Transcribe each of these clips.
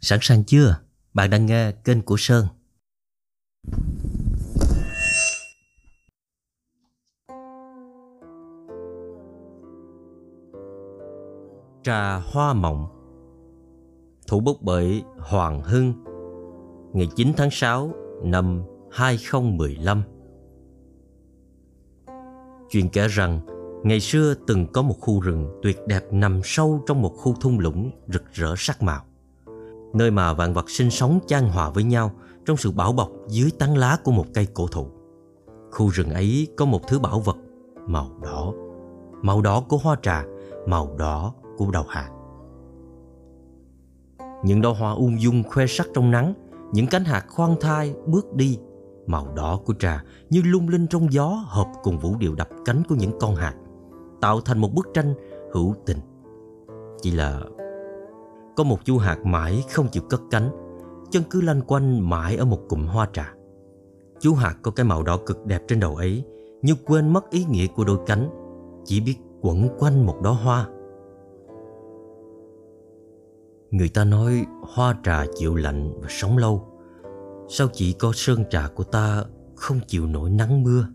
Sẵn sàng chưa? Bạn đang nghe kênh của Sơn. Trà Hoa Mộng Thủ bút bởi Hoàng Hưng Ngày 9 tháng 6 năm 2015 Chuyện kể rằng, Ngày xưa từng có một khu rừng tuyệt đẹp nằm sâu trong một khu thung lũng rực rỡ sắc màu nơi mà vạn vật sinh sống chan hòa với nhau trong sự bảo bọc dưới tán lá của một cây cổ thụ. Khu rừng ấy có một thứ bảo vật màu đỏ, màu đỏ của hoa trà, màu đỏ của đầu hạt. Những đóa hoa ung dung khoe sắc trong nắng, những cánh hạt khoan thai bước đi, màu đỏ của trà như lung linh trong gió hợp cùng vũ điệu đập cánh của những con hạt, tạo thành một bức tranh hữu tình. Chỉ là có một chú hạt mãi không chịu cất cánh. Chân cứ lanh quanh mãi ở một cụm hoa trà. Chú hạt có cái màu đỏ cực đẹp trên đầu ấy, Như quên mất ý nghĩa của đôi cánh. Chỉ biết quẩn quanh một đóa hoa. Người ta nói hoa trà chịu lạnh và sống lâu. Sao chỉ có sơn trà của ta không chịu nổi nắng mưa?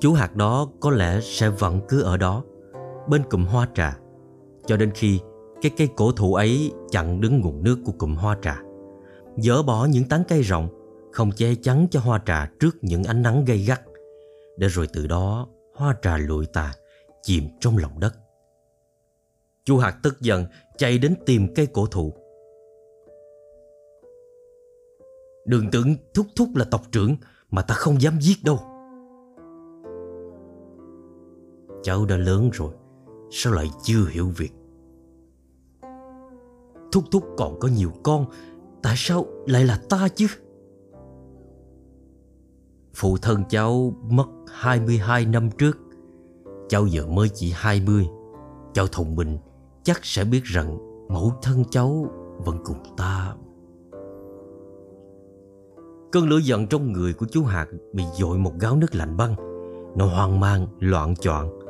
Chú hạt đó có lẽ sẽ vẫn cứ ở đó, Bên cụm hoa trà cho đến khi cái cây cổ thụ ấy chặn đứng nguồn nước của cụm hoa trà. Dỡ bỏ những tán cây rộng, không che chắn cho hoa trà trước những ánh nắng gay gắt. Để rồi từ đó hoa trà lụi tà, chìm trong lòng đất. Chu Hạt tức giận chạy đến tìm cây cổ thụ. Đừng tưởng thúc thúc là tộc trưởng mà ta không dám giết đâu. Cháu đã lớn rồi, Sao lại chưa hiểu việc? Thúc thúc còn có nhiều con Tại sao lại là ta chứ? Phụ thân cháu mất 22 năm trước. Cháu giờ mới chỉ 20 Cháu thông minh Chắc sẽ biết rằng Mẫu thân cháu vẫn cùng ta. Cơn lửa giận trong người của chú Hạt Bị dội một gáo nước lạnh băng. Nó hoang mang, loạn choạng.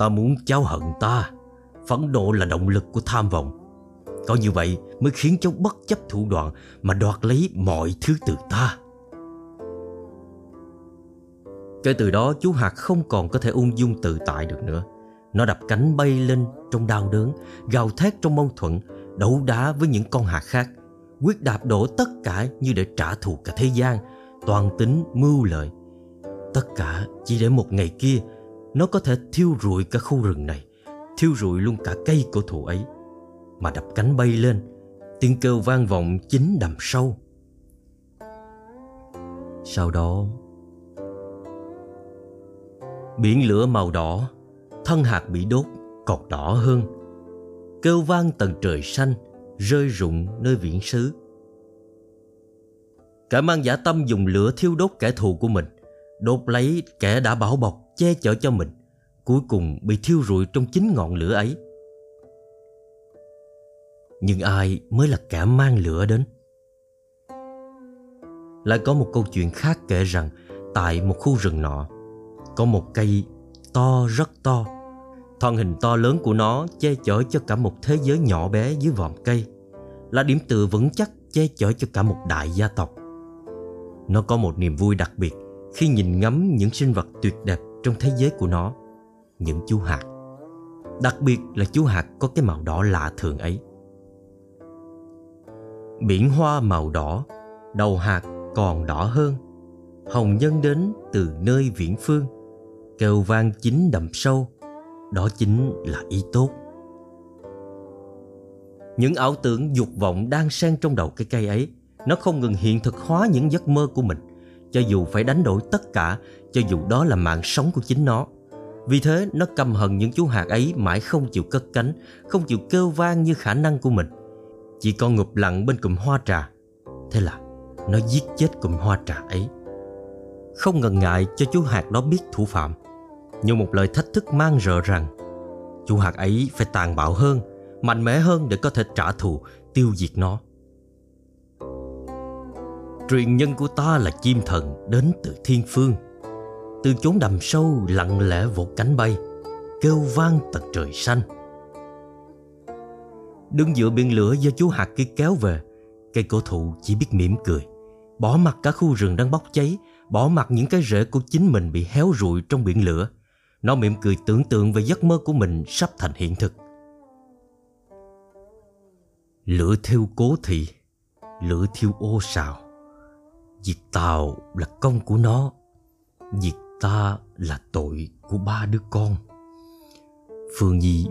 Ta muốn cháu hận ta. Phẫn nộ là động lực của tham vọng. Có như vậy mới khiến cháu bất chấp thủ đoạn Mà đoạt lấy mọi thứ từ ta. Kể từ đó, chú Hạt không còn có thể ung dung tự tại được nữa. Nó đập cánh bay lên trong đau đớn, Gào thét trong mâu thuẫn, Đấu đá với những con hạt khác, Quyết đạp đổ tất cả như để trả thù cả thế gian, Toàn tính mưu lợi. Tất cả chỉ để một ngày kia nó có thể thiêu rụi cả khu rừng này, Thiêu rụi luôn cả cây cổ thụ ấy. Mà đập cánh bay lên, Tiếng kêu vang vọng chính đầm sâu. Sau đó, Biển lửa màu đỏ, Thân hạt bị đốt còn đỏ hơn. Kêu vang tầng trời xanh, Rơi rụng nơi viễn xứ. Cả mang giả tâm dùng lửa thiêu đốt kẻ thù của mình, Đốt lấy kẻ đã bảo bọc che chở cho mình, Cuối cùng bị thiêu rụi trong chính ngọn lửa ấy. Nhưng ai mới là kẻ mang lửa đến? Lại có một câu chuyện khác kể rằng, Tại một khu rừng nọ, Có một cây to rất to. Thân hình to lớn của nó che chở cho cả một thế giới nhỏ bé dưới vòm cây, Là điểm tựa vững chắc che chở cho cả một đại gia tộc. Nó có một niềm vui đặc biệt khi nhìn ngắm những sinh vật tuyệt đẹp trong thế giới của nó, những chú hạt đặc biệt là chú hạt có cái màu đỏ lạ thường ấy. Biển hoa màu đỏ, đầu hạt còn đỏ hơn, hồng nhân đến từ nơi viễn phương, kêu vang chính đậm sâu, đó chính là ý tốt. Những ảo tưởng dục vọng đang sen trong đầu cái cây ấy, nó không ngừng hiện thực hóa những giấc mơ của mình, cho dù phải đánh đổi tất cả cho dù đó là mạng sống của chính nó. Vì thế, nó căm hận những chú hạt ấy mãi không chịu cất cánh, không chịu kêu vang như khả năng của mình. Chỉ còn ngụp lặng bên cụm hoa trà. Thế là, nó giết chết cụm hoa trà ấy. Không ngần ngại cho chú hạt đó biết thủ phạm. Như một lời thách thức mang rợ rằng, chú hạt ấy phải tàn bạo hơn, mạnh mẽ hơn để có thể trả thù, tiêu diệt nó. Truyền nhân của ta là chim thần đến từ thiên phương từ chốn đầm sâu lặng lẽ vỗ cánh bay, kêu vang tận trời xanh. Đứng giữa biển lửa do chú hạt kia kéo về, Cây cổ thụ chỉ biết mỉm cười, Bỏ mặt cả khu rừng đang bốc cháy, Bỏ mặt những cái rễ của chính mình bị héo rụi trong biển lửa. Nó mỉm cười tưởng tượng về giấc mơ của mình sắp thành hiện thực. Lửa thiêu cố thị, Lửa thiêu ô sào Diệt tàu là công của nó, Diệt ta là tội của ba đứa con. Phương Nhi,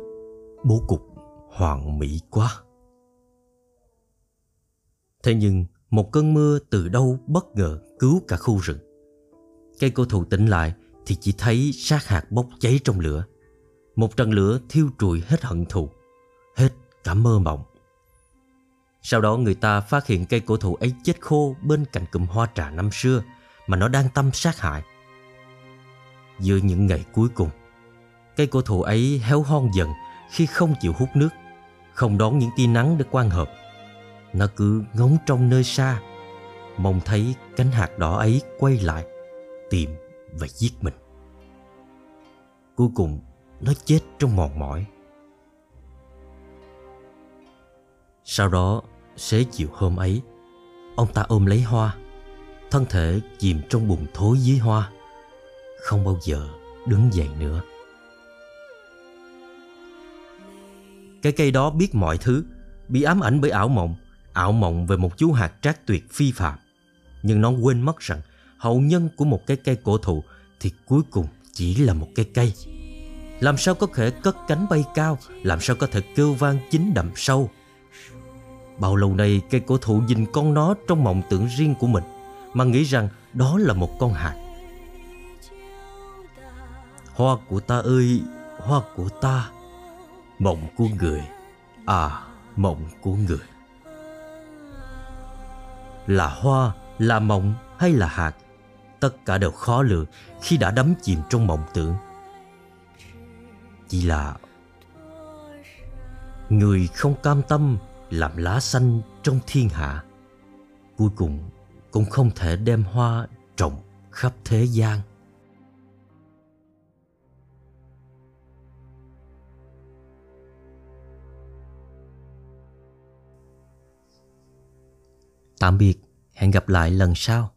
bố cục hoàn mỹ quá. Thế nhưng một cơn mưa từ đâu bất ngờ cứu cả khu rừng. Cây cô thụ tỉnh lại thì chỉ thấy sát hạt bốc cháy trong lửa. Một trận lửa thiêu trụi hết hận thù, Hết cả mơ mộng. Sau đó người ta phát hiện cây cổ thụ ấy chết khô bên cạnh cụm hoa trà năm xưa Mà nó đang tâm sát hại. Giữa những ngày cuối cùng. Cây cổ thụ ấy héo hon dần khi không chịu hút nước, Không đón những tia nắng để quan hợp. Nó cứ ngóng trong nơi xa, Mong thấy cánh hạt đỏ ấy quay lại, Tìm và giết mình. Cuối cùng, nó chết trong mòn mỏi. Sau đó, xế chiều hôm ấy, Ông ta ôm lấy hoa, Thân thể chìm trong bùn thối dưới hoa. Không bao giờ đứng dậy nữa. Cái cây đó biết mọi thứ, Bị ám ảnh bởi ảo mộng Ảo mộng về một chú hạt trác tuyệt phi phạm. Nhưng nó quên mất rằng Hậu nhân của một cái cây cổ thụ Thì cuối cùng chỉ là một cái cây. Làm sao có thể cất cánh bay cao, Làm sao có thể kêu vang chính đậm sâu? Bao lâu nay cây cổ thụ nhìn con nó trong mộng tưởng riêng của mình, Mà nghĩ rằng đó là một con hạt Hoa của ta ơi, hoa của ta. Mộng của người. À, mộng của người. Là hoa, là mộng hay là hạt? Tất cả đều khó lường khi đã đắm chìm trong mộng tưởng. Chỉ là Người không cam tâm làm lá xanh trong thiên hạ Cuối cùng cũng không thể đem hoa trồng khắp thế gian. Tạm biệt, hẹn gặp lại lần sau.